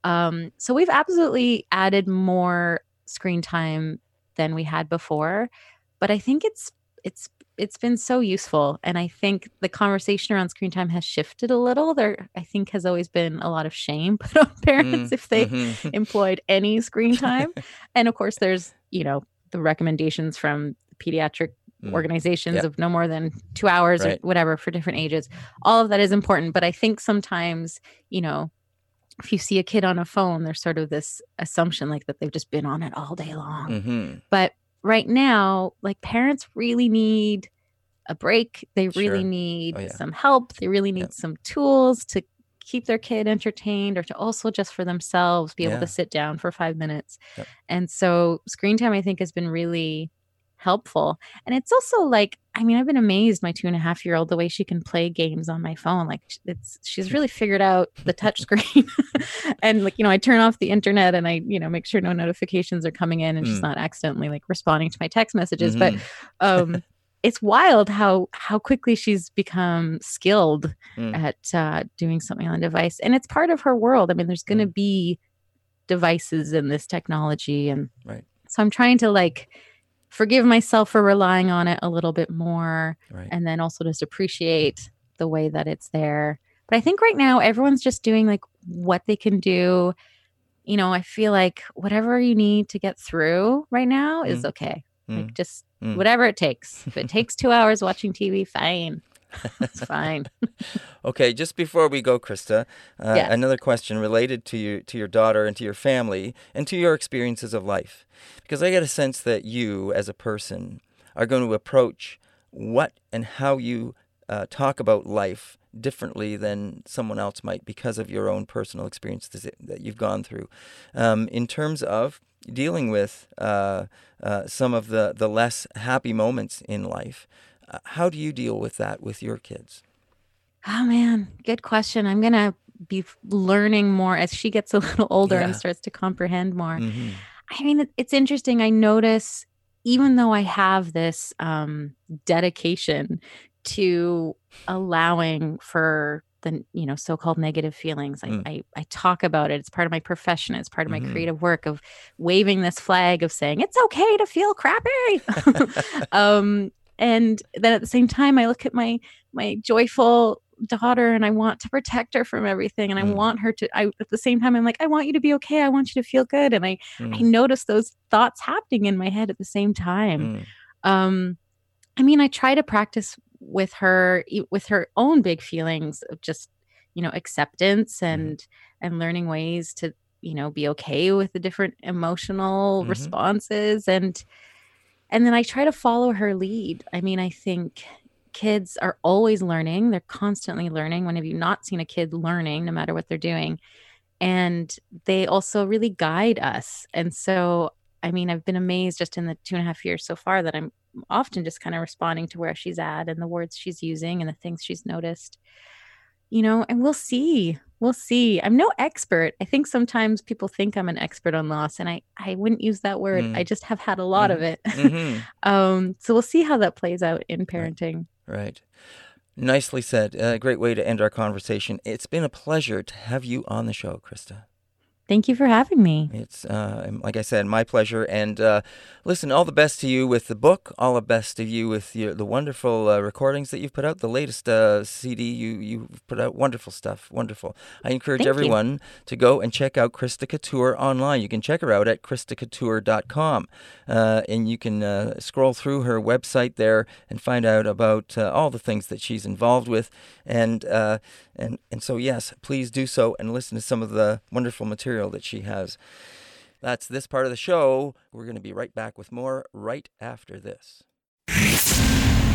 um, so we've absolutely added more screen time than we had before but i think it's it's it's been so useful and i think the conversation around screen time has shifted a little there i think has always been a lot of shame put on parents Mm, if they mhm. employed any screen time and of course there's you know the recommendations from pediatric Mm. organizations Yep. of no more than two hours Right. or whatever for different ages all of that is important but i think sometimes you know if you see a kid on a phone there's sort of this assumption like that they've just been on it all day long Mhm. but right now like parents really need a break they really Sure. need Oh, yeah. some help they really need Yep. some tools to keep their kid entertained or to also just for themselves be able to sit down for five minutes Yep. and so screen time i think has been really helpful and it's also like i mean i've been amazed my two and a half year old the way she can play games on my phone like it's she's really figured out the touch screen and like you know i turn off the internet and i you know make sure no notifications are coming in and she's Mm. not accidentally like responding to my text messages Mhm. but um it's wild how how quickly she's become skilled Mm. at uh, doing something on device and it's part of her world i mean there's going to Mm. be devices in this technology and Right. so i'm trying to like forgive myself for relying on it a little bit more Right. and then also just appreciate the way that it's there but i think right now everyone's just doing like what they can do you know i feel like whatever you need to get through right now is Mm. okay Mm. like just Mm. whatever it takes if it takes two hours watching tv fine it's fine Okay, just before we go, Christa, uh, Yes. another question related to your to your daughter and to your family and to your experiences of life, because I get a sense that you, as a person, are going to approach what and how you uh, talk about life differently than someone else might because of your own personal experiences that- that you've gone through, um, in terms of dealing with uh, uh, some of the the less happy moments in life. Uh, how do you deal with that with your kids? Oh man, good question. I'm gonna be learning more as she gets a little older and starts to comprehend more. Mhm. I mean, it's interesting. I notice, even though I have this um, dedication to allowing for the you know so-called negative feelings, I, Mm. I I talk about it. It's part of my profession. It's part of my Mhm. creative work of waving this flag of saying it's okay to feel crappy. um, and then at the same time, I look at my my joyful daughter and I want to protect her from everything and I Mm. want her to I at the same time I'm like I want you to be okay I want you to feel good and I I Mm, notice those thoughts happening in my head at the same time mm, um I mean I try to practice with her with her own big feelings of just you know acceptance Mm-hmm. and and learning ways to you know be okay with the different emotional Mhm. responses and and then I try to follow her lead. I mean, I think kids are always learning. They're constantly learning. When have you not seen a kid learning, no matter what they're doing? And they also really guide us. And so, I mean, I've been amazed just in the two and a half years so far that I'm often just kind of responding to where she's at and the words she's using and the things she's noticed. You know, and we'll see. We'll see. I'm no expert. I think sometimes people think I'm an expert on loss, and I I wouldn't use that word. Mm. I just have had a lot of it. mhm. um, so we'll see how that plays out in parenting. Right. Nicely said. A great way to end our conversation. It's been a pleasure to have you on the show, Christa. Thank you for having me. It's, uh, like I said, my pleasure. And uh, listen, all the best to you with the book. All the best to you with your, the wonderful uh, recordings that you've put out. The latest uh, CD you you've put out. Wonderful stuff. Wonderful. I encourage Thank you. everyone to go and check out Christa Couture online. You can check her out at ChristaCouture.com. Uh, and you can uh, scroll through her website there and find out about uh, all the things that she's involved with. And uh, and and so yes, please do so and listen to some of the wonderful material that she has. That's this part of the show. We're going to be right back with more right after this.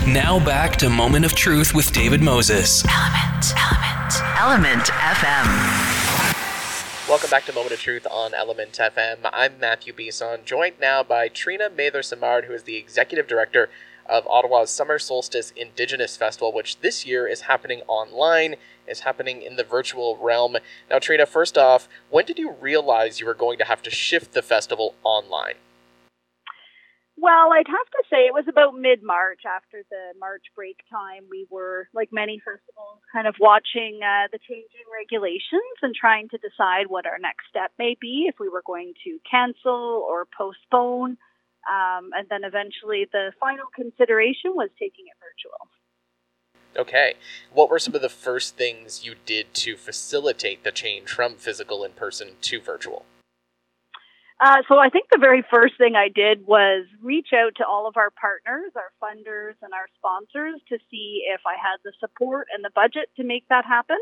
Now back to Moment of Truth with David Moses. Element, Element, Element FM. Welcome back to Moment of Truth on Element FM. I'm Matthew Bison, joined now by Trina Mather Simard, who is the executive director of Ottawa's Summer Solstice Indigenous Festival, which this year is happening online, is happening in the virtual realm. Now, Trina, first off, when did you realize you were going to have to shift the festival online? Well, I'd have to say it was about mid March after the March break time. We were, like many festivals, kind of watching uh, the changing regulations and trying to decide what our next step may be if we were going to cancel or postpone. Um, and then eventually the final consideration was taking it virtual. Okay. What were some of the first things you did to facilitate the change from physical in person to virtual? Uh, so I think the very first thing I did was reach out to all of our partners, our funders, and our sponsors to see if I had the support and the budget to make that happen.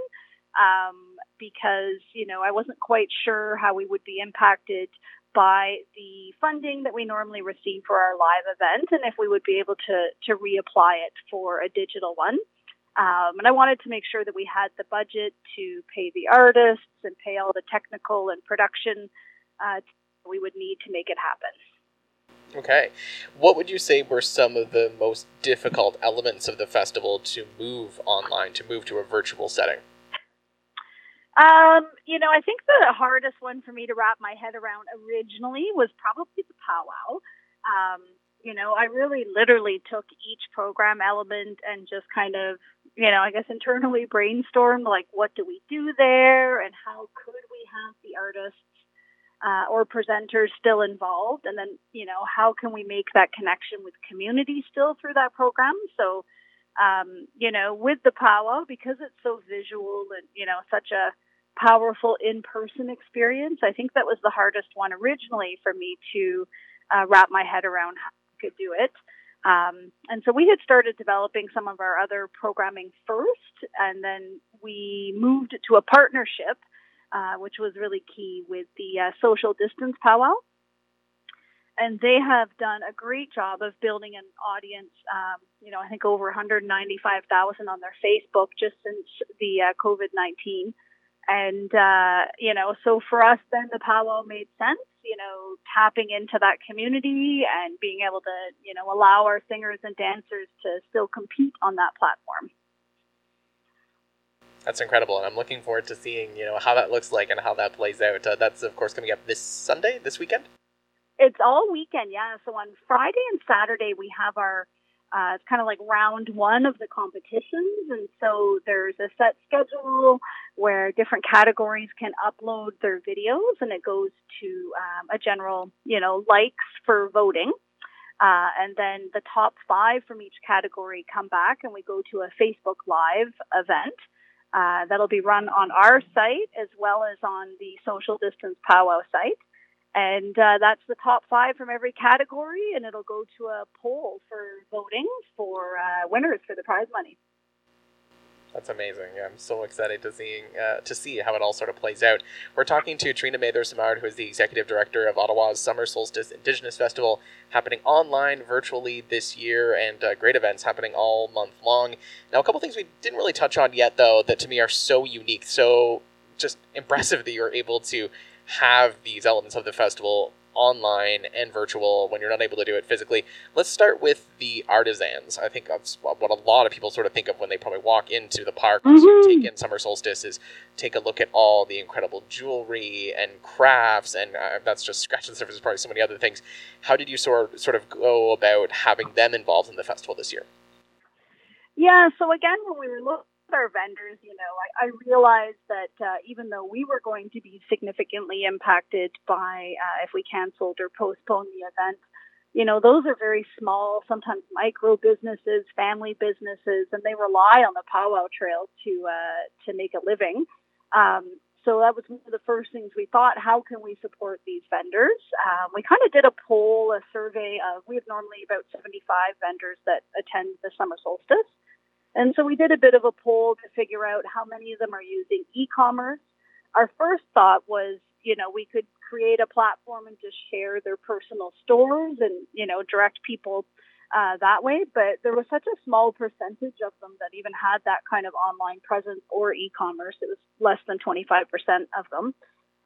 Um, because you know I wasn't quite sure how we would be impacted by the funding that we normally receive for our live event, and if we would be able to to reapply it for a digital one. Um, and I wanted to make sure that we had the budget to pay the artists and pay all the technical and production uh, we would need to make it happen. Okay. What would you say were some of the most difficult elements of the festival to move online, to move to a virtual setting? Um, you know, I think the hardest one for me to wrap my head around originally was probably the powwow. Um, you know, I really literally took each program element and just kind of, you know, I guess internally brainstormed like, what do we do there and how could we have the artists uh, or presenters still involved? And then you know how can we make that connection with community still through that program? So um, you know with the powwow because it's so visual and you know such a powerful in-person experience i think that was the hardest one originally for me to uh, wrap my head around how I could do it um, and so we had started developing some of our other programming first and then we moved to a partnership uh, which was really key with the uh, social distance powwow. And they have done a great job of building an audience. Um, you know, I think over 195,000 on their Facebook just since the uh, COVID 19. And, uh, you know, so for us, then the powwow made sense, you know, tapping into that community and being able to, you know, allow our singers and dancers to still compete on that platform that's incredible, and I'm looking forward to seeing you know how that looks like and how that plays out. Uh, that's of course coming up this Sunday, this weekend. It's all weekend, yeah. So on Friday and Saturday we have our uh, it's kind of like round one of the competitions, and so there's a set schedule where different categories can upload their videos, and it goes to um, a general, you know, likes for voting. Uh, and then the top five from each category come back, and we go to a Facebook Live event uh, that'll be run on our site as well as on the Social Distance Powwow site. And uh, that's the top five from every category, and it'll go to a poll for voting for uh, winners for the prize money. That's amazing. I'm so excited to seeing uh, to see how it all sort of plays out. We're talking to Trina Mather-Simard, who is the executive director of Ottawa's Summer Solstice Indigenous Festival, happening online virtually this year, and uh, great events happening all month long. Now, a couple things we didn't really touch on yet, though, that to me are so unique, so just impressive that you're able to have these elements of the festival online and virtual when you're not able to do it physically. Let's start with the artisans. I think that's what a lot of people sort of think of when they probably walk into the park mm-hmm. to take in summer solstice is take a look at all the incredible jewelry and crafts, and uh, that's just scratching the surface. Probably so many other things. How did you sort sort of go about having them involved in the festival this year? Yeah, so again, when we were looking our vendors, you know, I, I realized that uh, even though we were going to be significantly impacted by uh, if we canceled or postponed the event, you know, those are very small, sometimes micro businesses, family businesses, and they rely on the powwow trail to uh, to make a living. Um, so that was one of the first things we thought. How can we support these vendors? Um, we kind of did a poll, a survey of. We have normally about 75 vendors that attend the summer solstice. And so we did a bit of a poll to figure out how many of them are using e-commerce. Our first thought was, you know, we could create a platform and just share their personal stores and, you know, direct people uh, that way. But there was such a small percentage of them that even had that kind of online presence or e-commerce. It was less than 25% of them.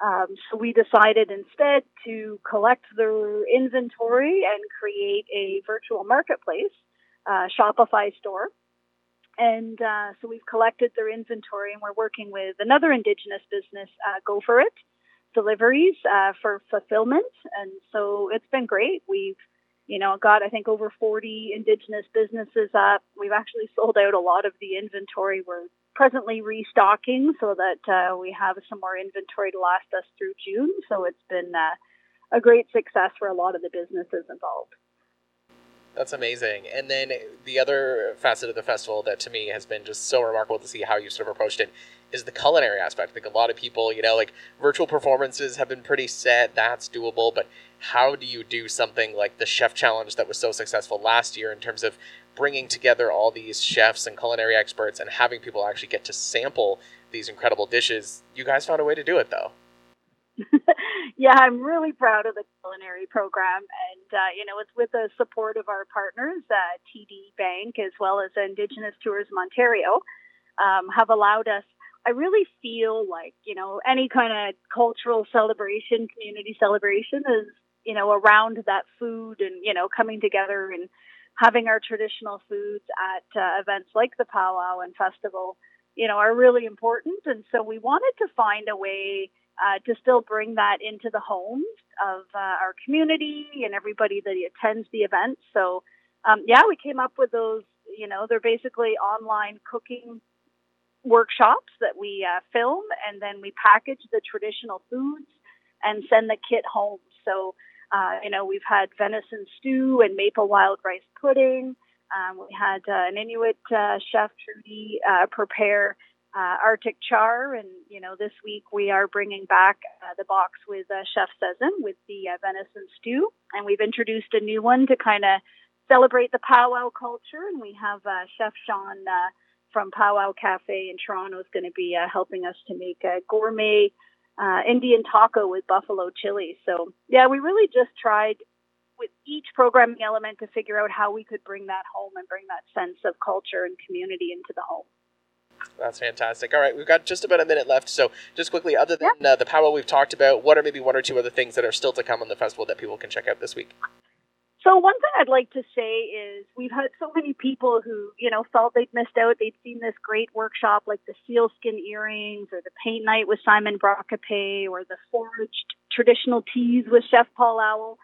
Um, so we decided instead to collect their inventory and create a virtual marketplace uh, Shopify store. And uh, so we've collected their inventory and we're working with another Indigenous business, uh, Go For It Deliveries, uh, for fulfillment. And so it's been great. We've, you know, got, I think, over 40 Indigenous businesses up. We've actually sold out a lot of the inventory. We're presently restocking so that uh, we have some more inventory to last us through June. So it's been uh, a great success for a lot of the businesses involved. That's amazing. And then the other facet of the festival that to me has been just so remarkable to see how you sort of approached it is the culinary aspect. I think a lot of people, you know, like virtual performances have been pretty set, that's doable, but how do you do something like the chef challenge that was so successful last year in terms of bringing together all these chefs and culinary experts and having people actually get to sample these incredible dishes? You guys found a way to do it though. yeah, I'm really proud of the culinary program, and uh, you know it's with the support of our partners, uh, TD Bank, as well as Indigenous Tourism Ontario, um, have allowed us. I really feel like you know any kind of cultural celebration, community celebration is you know around that food and you know coming together and having our traditional foods at uh, events like the powwow and festival, you know, are really important. And so we wanted to find a way uh, to still bring that into the homes of uh, our community and everybody that attends the event. So, um, yeah, we came up with those. You know, they're basically online cooking workshops that we uh, film, and then we package the traditional foods and send the kit home. So, uh, you know, we've had venison stew and maple wild rice pudding. Um, we had uh, an Inuit uh, chef, Trudy, prepare uh, Arctic char, and you know this week we are bringing back uh, the box with uh, Chef Sezen with the uh, venison stew, and we've introduced a new one to kind of celebrate the powwow culture, and we have uh, Chef Sean uh, from Powwow Cafe in Toronto is going to be uh, helping us to make a gourmet uh, Indian taco with buffalo chili. So yeah, we really just tried with each programming element to figure out how we could bring that home and bring that sense of culture and community into the home. That's fantastic. All right, we've got just about a minute left. So, just quickly, other than yeah. uh, the powwow we've talked about, what are maybe one or two other things that are still to come on the festival that people can check out this week? So one thing I'd like to say is we've had so many people who, you know, felt they'd missed out. They'd seen this great workshop like the sealskin earrings or the paint night with Simon Brascoupé or the forged traditional teas with Chef Paul Owl.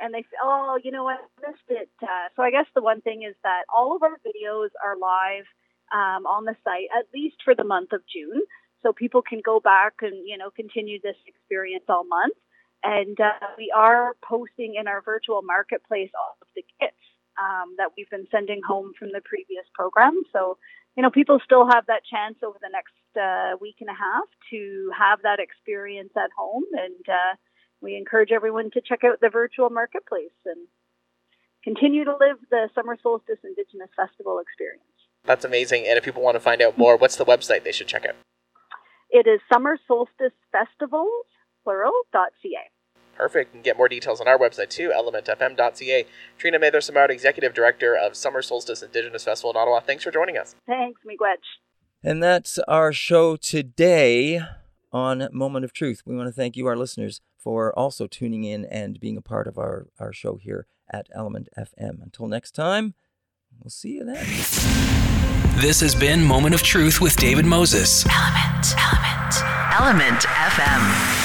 And they say, oh, you know what, I missed it. Uh, so I guess the one thing is that all of our videos are live um, on the site, at least for the month of June. So people can go back and, you know, continue this experience all month. And uh, we are posting in our virtual marketplace all of the kits um, that we've been sending home from the previous program. So, you know, people still have that chance over the next uh, week and a half to have that experience at home. And uh, we encourage everyone to check out the virtual marketplace and continue to live the Summer Solstice Indigenous Festival experience. That's amazing. And if people want to find out more, what's the website they should check out? It is Summer Solstice Festivals, plural.ca. Perfect. You can get more details on our website too, elementfm.ca. Trina Mather Simard, Executive Director of Summer Solstice Indigenous Festival in Ottawa. Thanks for joining us. Thanks, Miigwech. And that's our show today on Moment of Truth. We want to thank you, our listeners, for also tuning in and being a part of our, our show here at Element FM. Until next time, we'll see you then. This has been Moment of Truth with David Moses. Element, Element, Element FM.